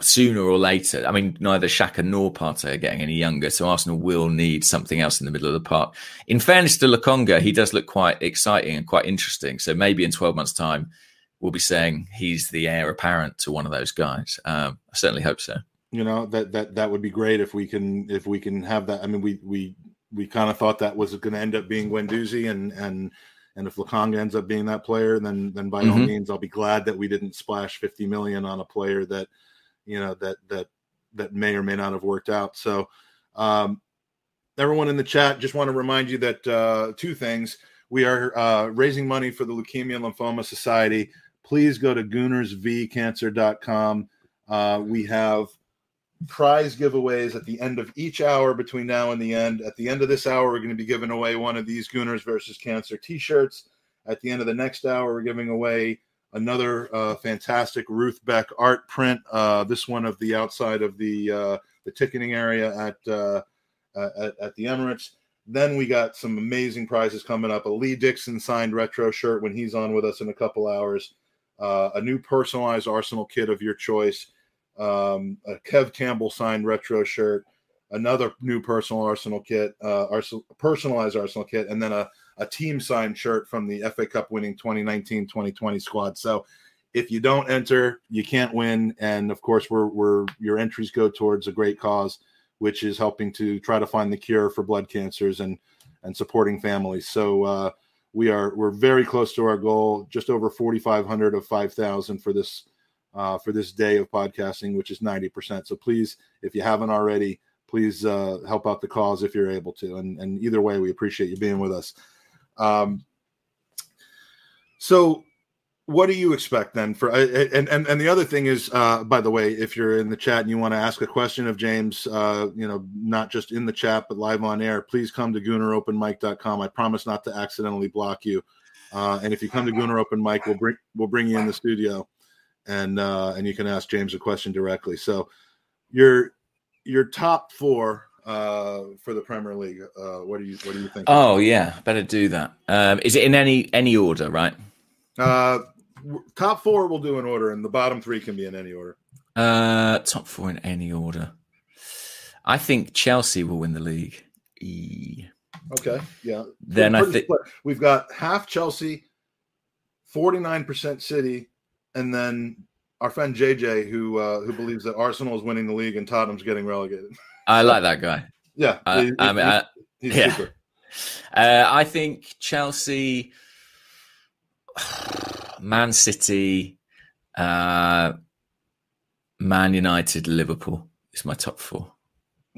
sooner or later. I mean, neither Xhaka nor Partey are getting any younger, so Arsenal will need something else in the middle of the park. In fairness to Lokonga, he does look quite exciting and quite interesting. So maybe in 12 months' time, we'll be saying he's the heir apparent to one of those guys. Um, I certainly hope so you know that that that would be great if we can if we can have that i mean we we we kind of thought that was going to end up being Guendouzi and and and if Lokonga ends up being that player then then by mm-hmm. all means I'll be glad that we didn't splash 50 million on a player that you know that that that may or may not have worked out so um everyone in the chat just want to remind you that uh two things we are uh raising money for the leukemia and lymphoma society please go to goonersvcancer.com uh we have prize giveaways at the end of each hour between now and the end. At the end of this hour, we're going to be giving away one of these Gooners versus Cancer t-shirts. At the end of the next hour, we're giving away another uh, fantastic Ruth Beck art print. Uh, this one of the outside of the uh, the ticketing area at, uh, at at the Emirates. Then we got some amazing prizes coming up. A Lee Dixon signed retro shirt when he's on with us in a couple hours. Uh, a new personalized Arsenal kit of your choice um, a Kev Campbell signed retro shirt, another new personal Arsenal kit, uh, Arsenal, personalized Arsenal kit, and then a, a team signed shirt from the FA Cup winning 2019 2020 squad. So if you don't enter, you can't win. And of course, we're, we're your entries go towards a great cause, which is helping to try to find the cure for blood cancers and and supporting families. So uh, we are we're very close to our goal, just over 4,500 of 5,000 for this uh, for this day of podcasting, which is 90%. So please, if you haven't already, please uh, help out the cause if you're able to. And, and either way, we appreciate you being with us. Um, so what do you expect then for and and, and the other thing is uh, by the way if you're in the chat and you want to ask a question of james uh, you know not just in the chat but live on air please come to gooneropenmic.com i promise not to accidentally block you uh, and if you come to gooner open we'll bring we'll bring you in the studio and uh, and you can ask James a question directly. So your your top four uh, for the Premier League. Uh, what do you what do you think? Oh yeah, better do that. Um, is it in any any order, right? Uh, top four we'll do in order, and the bottom three can be in any order. Uh, top four in any order. I think Chelsea will win the league. E. Okay, yeah. Then I think we've got half Chelsea, forty nine percent City, and then our friend JJ, who uh, who believes that Arsenal is winning the league and Tottenham's getting relegated. I like that guy. yeah, I, I mean, I, He's Yeah. super. Uh, I think Chelsea, Man City, uh, Man United, Liverpool is my top four.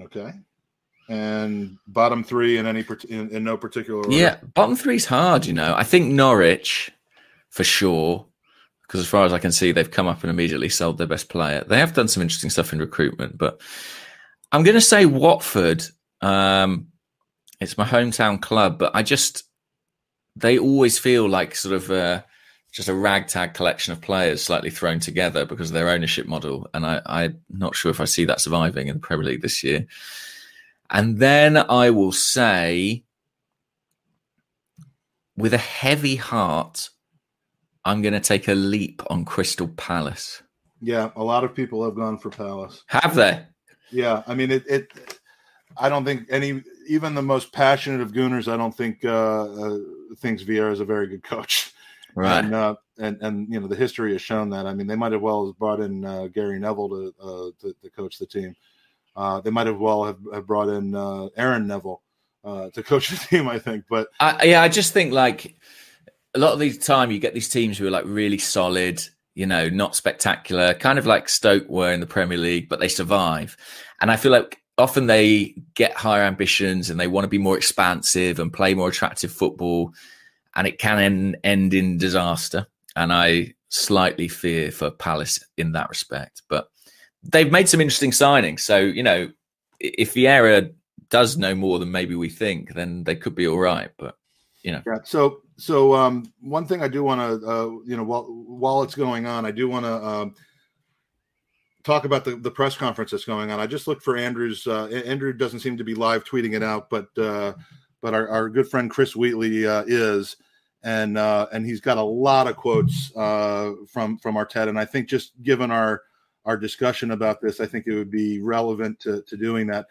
Okay. And bottom three in any in, in no particular order. Yeah, bottom three's hard, you know. I think Norwich for sure, because as far as I can see, they've come up and immediately sold their best player. They have done some interesting stuff in recruitment, but I'm going to say Watford. Um, it's my hometown club, but I just they always feel like sort of uh, just a ragtag collection of players slightly thrown together because of their ownership model, and I, I'm not sure if I see that surviving in the Premier League this year. And then I will say with a heavy heart, I'm going to take a leap on Crystal Palace. Yeah, a lot of people have gone for Palace. Have they? Yeah, I mean it. it I don't think any, even the most passionate of Gooners, I don't think uh, uh, thinks Vieira is a very good coach. Right. And, uh, and and you know the history has shown that. I mean, they might have well have brought in uh, Gary Neville to, uh, to to coach the team. Uh, they might have well have, have brought in uh, Aaron Neville uh, to coach the team. I think, but I, yeah, I just think like a lot of the time you get these teams who are like really solid, you know, not spectacular, kind of like Stoke were in the Premier League, but they survive. And I feel like often they get higher ambitions and they want to be more expansive and play more attractive football, and it can end, in disaster. And I slightly fear for Palace in that respect, but they've made some interesting signings. So you know, if Vieira does know more than maybe we think, then they could be all right. But you know. Yeah. So, so um, one thing I do want to, uh, you know, while while it's going on, I do want to um, talk about the, the press conference that's going on. I just looked for Andrew's. Uh, Andrew doesn't seem to be live tweeting it out, but uh, but our, our good friend Chris Wheatley uh, is, and uh, and he's got a lot of quotes uh, from from Arteta, and I think just given our our discussion about this, I think it would be relevant to to doing that.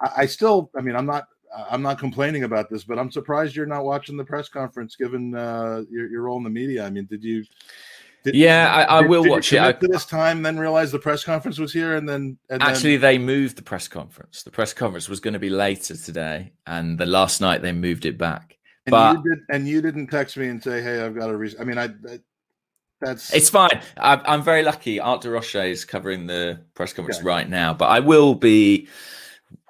I, I still, I mean, I'm not I'm not complaining about this, but I'm surprised you're not watching the press conference, given uh, your, your role in the media. I mean, did you? Did, yeah, I, I did- will did watch it. I, this time, then realize the press conference was here, and then and actually, they moved the press conference. The press conference was going to be later today, and the last night they moved it back. then, but- and you did, and you didn't text me and say, "Hey, I've got a reason." I mean, I, I that's It's fine. I, I'm very lucky. Art de Roche is covering the press conference Okay. right now, but I will be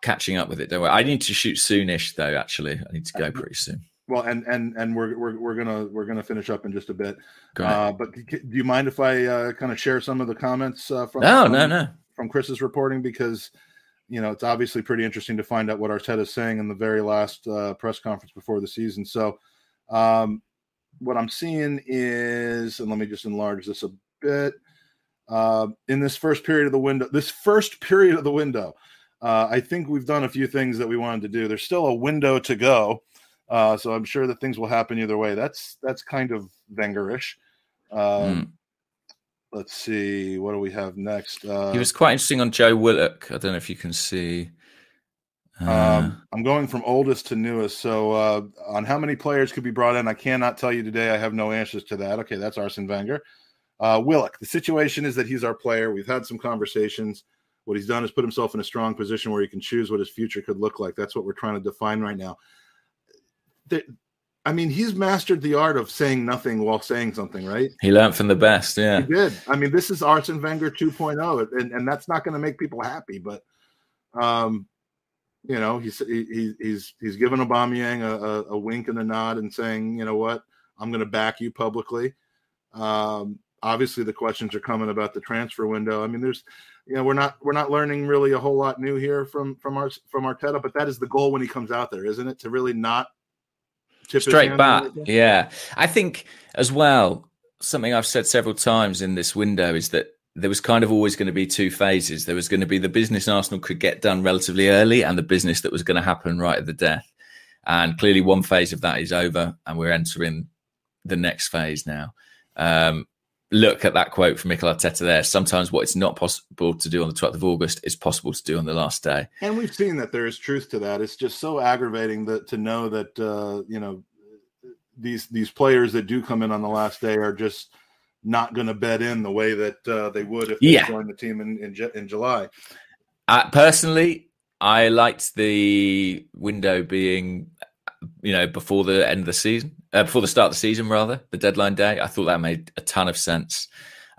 catching up with it. Don't worry. I need to shoot soonish, though. Actually, I need to go pretty soon. well, and and and we're we're we're gonna we're gonna finish up in just a bit. Uh, but do you mind if I uh, kind of share some of the comments uh, from? no, from- no, no. from Chris's reporting because you know it's obviously pretty interesting to find out what Arteta is saying in the very last uh, press conference before the season. So, um, what I'm seeing is, and let me just enlarge this a bit. Uh, in this first period of the window, this first period of the window, uh, I think we've done a few things that we wanted to do. There's still a window to go, uh, so I'm sure that things will happen either way. That's that's kind of Wengerish. Um, Mm. Let's see, what do we have next? Uh, He was quite interesting on Joe Willock. I don't know if you can see. Uh, Um, I'm going from oldest to newest. So, uh, on how many players could be brought in, I cannot tell you today. I have no answers to that. Okay, that's Arsene Wenger. Uh, Willock, the situation is that he's our player. We've had some conversations. What he's done is put himself in a strong position where he can choose what his future could look like. That's what we're trying to define right now. There- I mean, he's mastered the art of saying nothing while saying something, right? he learned from the best. Yeah. He did. I mean, this is Arsene Wenger 2.0, and, and that's not going to make people happy. But, um, you know, he's he, he's he's given Aubameyang a, a, a wink and a nod and saying, you know what, I'm going to back you publicly. Um, obviously, the questions are coming about the transfer window. I mean, there's, you know, we're not we're not learning really a whole lot new here from from our from Arteta, but that is the goal when he comes out there, isn't it? To really not tip straight back. Yeah, I think as well. Something I've said several times in this window is that there was kind of always going to be two phases. There was going to be the business Arsenal could get done relatively early, and the business that was going to happen right at the death. And clearly, one phase of that is over, and we're entering the next phase now. Um, look at that quote from Mikel Arteta there. Sometimes what it's not possible to do on the 12th of August is possible to do on the last day. And we've seen that there is truth to that. It's just so aggravating that to know that uh, you know these these players that do come in on the last day are just not going to bet in the way that uh, they would if they Yeah. joined the team in in, in July. Uh, personally, I liked the window being, you know, before the end of the season, uh, before the start of the season, rather the deadline day. I thought that made a ton of sense.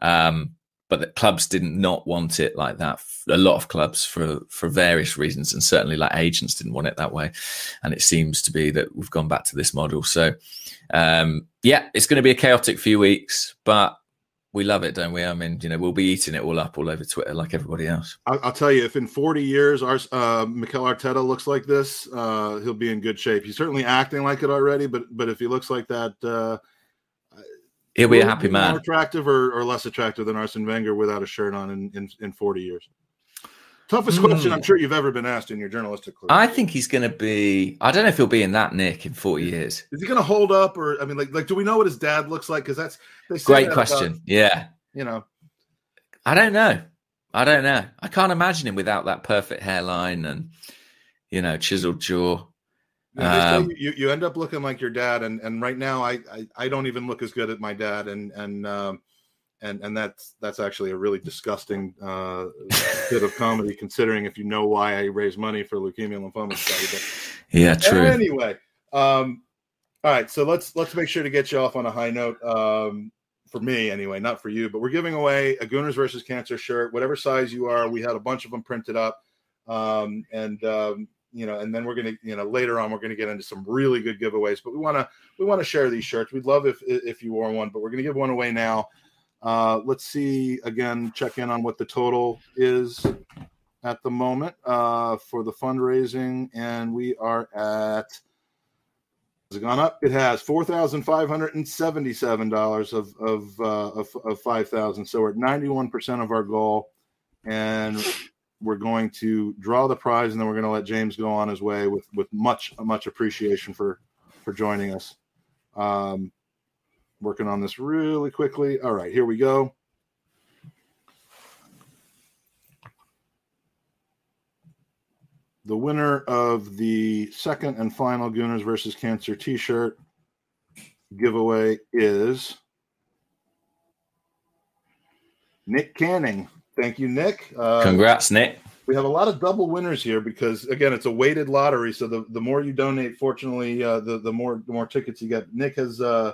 Um, but the clubs didn't not want it like that. A lot of clubs for for various reasons, and certainly like agents didn't want it that way. And it seems to be that we've gone back to this model. So, um, yeah, it's going to be a chaotic few weeks, but we love it, don't we? I mean, you know, we'll be eating it all up all over Twitter like everybody else. I'll, I'll tell you, if in 40 years our uh, Mikel Arteta looks like this, uh, he'll be in good shape. He's certainly acting like it already, but but if he looks like that, uh, he'll be a happy man. More attractive or, or, less attractive than Arsene Wenger without a shirt on in, in, in 40 years? Toughest mm. question I'm sure you've ever been asked in your journalistic career. I think he's going to be. I don't know if he'll be in that nick in 40 years. Is he going to hold up, or I mean, like, like, do we know what his dad looks like? Because that's great question. About, yeah, you know, I don't know. I don't know. I can't imagine him without that perfect hairline and you know chiseled jaw. um, you, you end up looking like your dad, and and right now I, I I don't even look as good as my dad, and and um, and and that's that's actually a really disgusting uh, bit of comedy, considering if you know why I raise money for leukemia and lymphoma study. But yeah, true. Anyway, um, all right, so let's let's make sure to get you off on a high note. Um, for me, anyway, not for you, but we're giving away a Gooners versus Cancer shirt, whatever size you are. We had a bunch of them printed up, um, and um, you know, and then we're gonna, you know, later on we're gonna get into some really good giveaways. But we want to we want to share these shirts. We'd love if if you wore one, but we're gonna give one away now. Uh, let's see again, check in on what the total is at the moment uh, for the fundraising, and we are at. Has it gone up? It has four thousand five hundred and seventy-seven dollars of of, uh, of of five thousand. So we're at ninety-one percent of our goal, and we're going to draw the prize, and then we're going to let James go on his way with with much much appreciation for for joining us. Um, working on this really quickly. All right, here we go. The winner of the second and final Gooners versus Cancer t shirt giveaway is Nick Canning. Thank you, Nick. Uh, Congrats, Nick. We have a lot of double winners here because again, it's a weighted lottery. So the, the more you donate, fortunately, uh, the the more the more tickets you get. Nick has uh,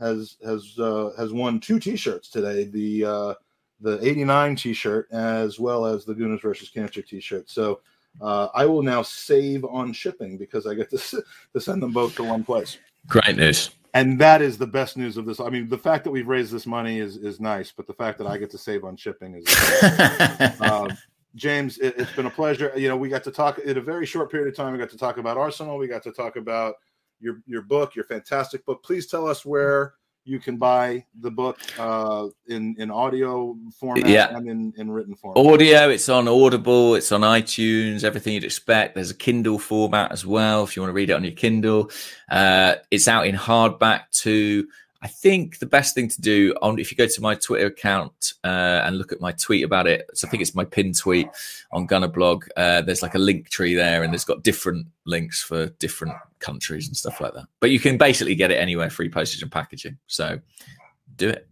has has uh, has won two T-shirts today. The uh, the '89 T-shirt as well as the Gooners versus Cancer T-shirt. So uh, I will now save on shipping because I get to to send them both to one place. Great news. And that is the best news of this. I mean, the fact that we've raised this money is is nice, but the fact that I get to save on shipping is. um, James, it, has been a pleasure. You know, we got to talk in a very short period of time. We got to talk about Arsenal. We got to talk about your your book, your fantastic book. Please tell us where you can buy the book uh, in in audio format yeah. and in, in written form. Audio, it's on Audible, it's on iTunes, everything you'd expect. There's a Kindle format as well if you want to read it on your Kindle. Uh, it's out in hardback too. I think the best thing to do on if you go to my Twitter account uh, and look at my tweet about it, so I think it's my pin tweet on Gunnerblog. Uh, there's like a link tree there, and it's got different links for different countries and stuff like that. But you can basically get it anywhere, free postage and packaging. So do it.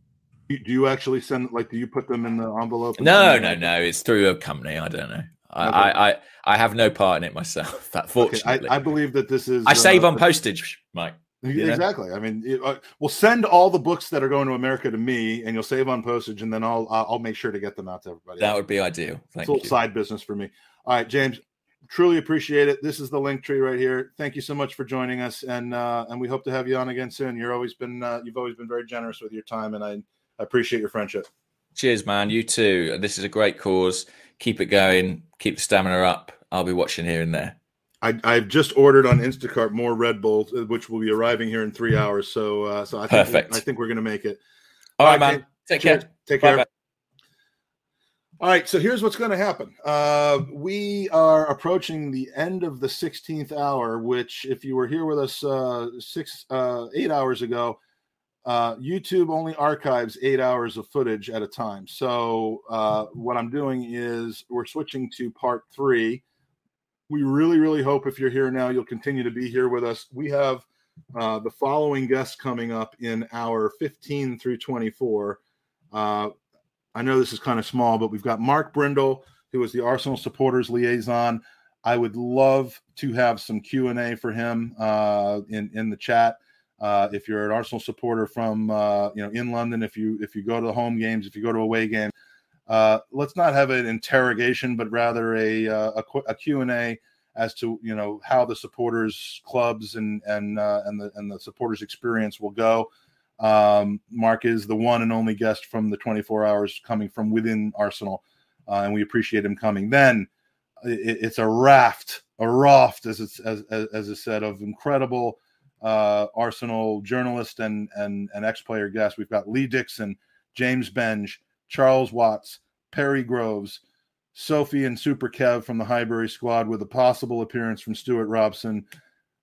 Do you actually send like? Do you put them in the envelope? No, no, no. It's through a company. I don't know. I, I, I, I have no part in it myself. That fortunately, okay. I, I, believe that this is. I save uh, on postage, Mike. Exactly. I mean, it, uh, we'll send all the books that are going to America to me, and you'll save on postage, and then I'll I'll make sure to get them out to everybody. That would be ideal. Thank it's a side business for me. All right, James, truly appreciate it. This is the link tree right here. Thank you so much for joining us, and uh, and we hope to have you on again soon. You're always been uh, you've always been very generous with your time, and I, I appreciate your friendship. Cheers, man. You too. This is a great cause. Keep it going. Keep the stamina up. I'll be watching here and there. I, have just ordered on Instacart more Red Bulls, uh, which will be arriving here in three hours. So, uh, so I think Perfect. I think we're going to make it. All, All right, man. Take care. Take care. Bye. All right, so here's what's going to happen. Uh, we are approaching the end of the 16th hour, which, if you were here with us uh, six, uh, eight hours ago, uh, YouTube only archives eight hours of footage at a time. So, uh, what I'm doing is we're switching to part three we really, really hope if you're here now, you'll continue to be here with us. We have uh, the following guests coming up in our 15 through 24. Uh, I know this is kind of small, but we've got Mark Brindle, who is the Arsenal supporters liaison. I would love to have some Q and A for him uh, in in the chat. Uh, if you're an Arsenal supporter from uh, you know in London, if you if you go to the home games, if you go to away game, uh, let's not have an interrogation, but rather a uh, a, a Q and A as to you know how the supporters clubs and and uh, and the and the supporters experience will go. Um, Mark is the one and only guest from the 24 hours coming from within Arsenal, uh, and we appreciate him coming. Then it, it's a raft, a raft, as it's as as, I said, of incredible uh, Arsenal journalist and and and ex player guests. We've got Lee Dixon, James Benge, Charles Watts, Perry Groves. Sophie and Super Kev from the Highbury squad with a possible appearance from Stewart Robson,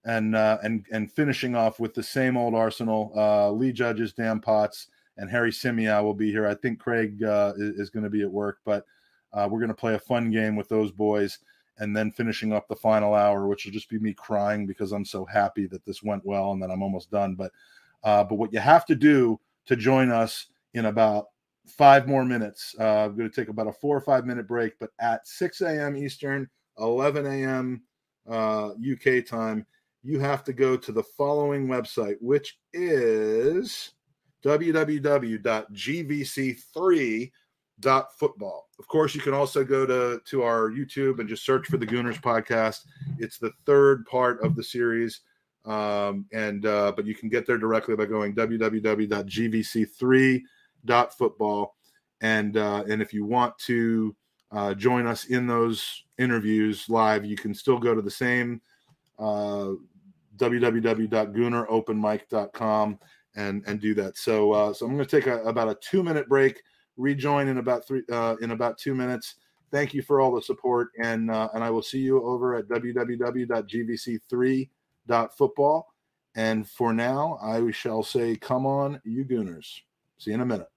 and uh, and and finishing off with the same old Arsenal. Uh, Lee Judges, Dan Potts, and Harry Symeou will be here. I think Craig uh, is, is going to be at work, but uh, we're going to play a fun game with those boys, and then finishing up the final hour, which will just be me crying because I'm so happy that this went well and that I'm almost done. But uh, but what you have to do to join us in about five more minutes. Uh, I'm going to take about a four or five minute break, but at 6 a.m. Eastern, 11 a.m. Uh, UK time, you have to go to the following website, which is www.gvc3.football. Of course, you can also go to, to our YouTube and just search for the Gooners podcast. It's the third part of the series. Um, and uh, but you can get there directly by going www.gvc3 dot football. And uh, and if you want to uh, join us in those interviews live you can still go to the same uh, www.gooneropenmic.com and and do that. So uh, so i'm going to take a, about a two minute break rejoin in about three uh, in about two minutes. Thank you for all the support and uh, and i will see you over at www.gvc3.football and for now i shall say come on you gooners see you in a minute